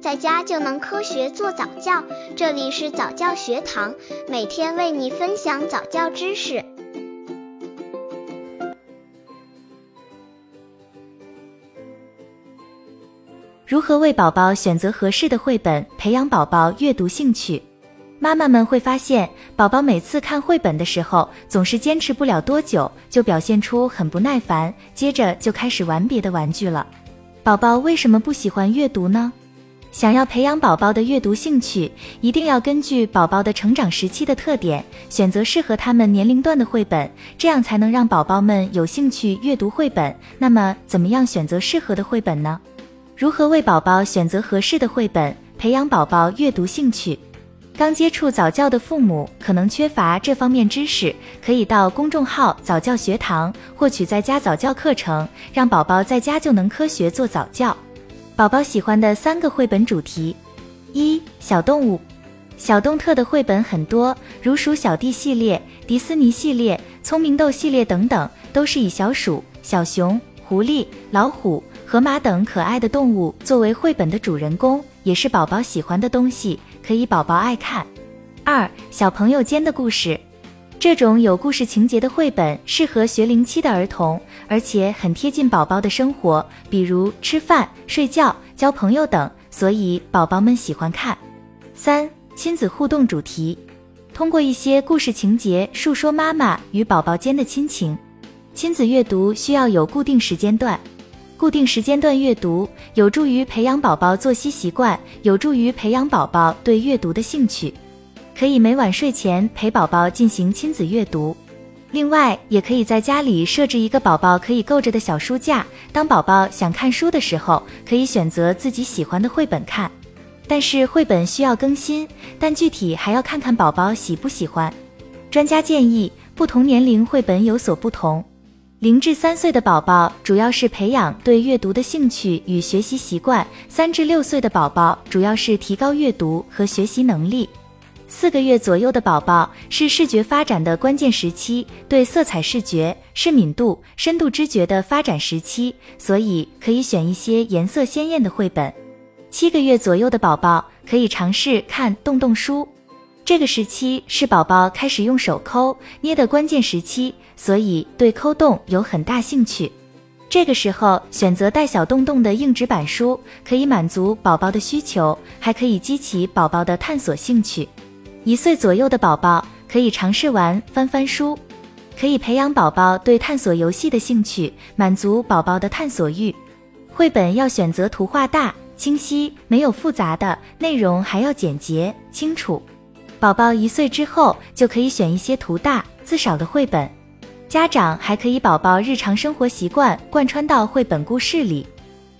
在家就能科学做早教。这里是早教学堂，每天为你分享早教知识。如何为宝宝选择合适的绘本，培养宝宝阅读兴趣？妈妈们会发现，宝宝每次看绘本的时候，总是坚持不了多久，就表现出很不耐烦，接着就开始玩别的玩具了。宝宝为什么不喜欢阅读呢？想要培养宝宝的阅读兴趣，一定要根据宝宝的成长时期的特点，选择适合他们年龄段的绘本，这样才能让宝宝们有兴趣阅读绘本。那么，怎么样选择适合的绘本呢？如何为宝宝选择合适的绘本，培养宝宝阅读兴趣？刚接触早教的父母可能缺乏这方面知识，可以到公众号早教学堂获取在家早教课程，让宝宝在家就能科学做早教。宝宝喜欢的三个绘本主题：一、小动物。小动特的绘本很多，如鼠小弟系列、迪士尼系列、聪明豆系列等等，都是以小鼠、小熊、狐狸、老虎、河马等可爱的动物作为绘本的主人公，也是宝宝喜欢的东西。可以宝宝爱看。二小朋友间的故事，这种有故事情节的绘本适合学龄期的儿童，而且很贴近宝宝的生活，比如吃饭、睡觉、交朋友等，所以宝宝们喜欢看。三亲子互动主题，通过一些故事情节述说妈妈与宝宝间的亲情。亲子阅读需要有固定时间段。固定时间段阅读有助于培养宝宝作息习惯，有助于培养宝宝对阅读的兴趣。可以每晚睡前陪宝宝进行亲子阅读。另外，也可以在家里设置一个宝宝可以够着的小书架，当宝宝想看书的时候，可以选择自己喜欢的绘本看。但是绘本需要更新，但具体还要看看宝宝喜不喜欢。专家建议，不同年龄绘本有所不同。零至三岁的宝宝主要是培养对阅读的兴趣与学习习惯，三至六岁的宝宝主要是提高阅读和学习能力，四个月左右的宝宝是视觉发展的关键时期，对色彩视觉、视敏度、深度知觉的发展时期，所以可以选一些颜色鲜艳的绘本。七个月左右的宝宝可以尝试看洞洞书。这个时期是宝宝开始用手抠捏的关键时期，所以对抠洞有很大兴趣。这个时候选择带小洞洞的硬纸板书，可以满足宝宝的需求，还可以激起宝宝的探索兴趣。一岁左右的宝宝可以尝试玩翻翻书，可以培养宝宝对探索游戏的兴趣，满足宝宝的探索欲。绘本要选择图画大、清晰，没有复杂的内容，还要简洁清楚。宝宝一岁之后就可以选一些图大字少的绘本，家长还可以宝宝日常生活习惯贯穿到绘本故事里。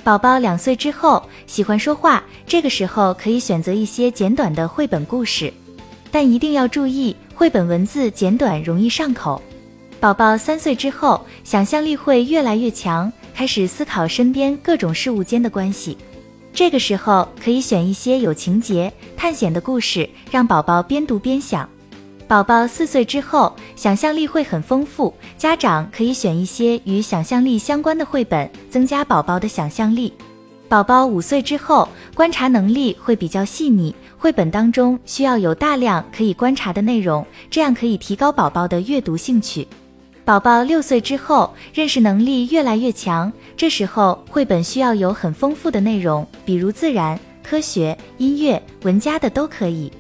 宝宝两岁之后喜欢说话，这个时候可以选择一些简短的绘本故事，但一定要注意绘本文字简短容易上口。宝宝三岁之后想象力会越来越强，开始思考身边各种事物间的关系。这个时候可以选一些有情节、探险的故事，让宝宝边读边想。宝宝四岁之后，想象力会很丰富，家长可以选一些与想象力相关的绘本，增加宝宝的想象力。宝宝五岁之后，观察能力会比较细腻，绘本当中需要有大量可以观察的内容，这样可以提高宝宝的阅读兴趣。宝宝六岁之后，认识能力越来越强，这时候绘本需要有很丰富的内容，比如自然、科学、音乐、文家的都可以。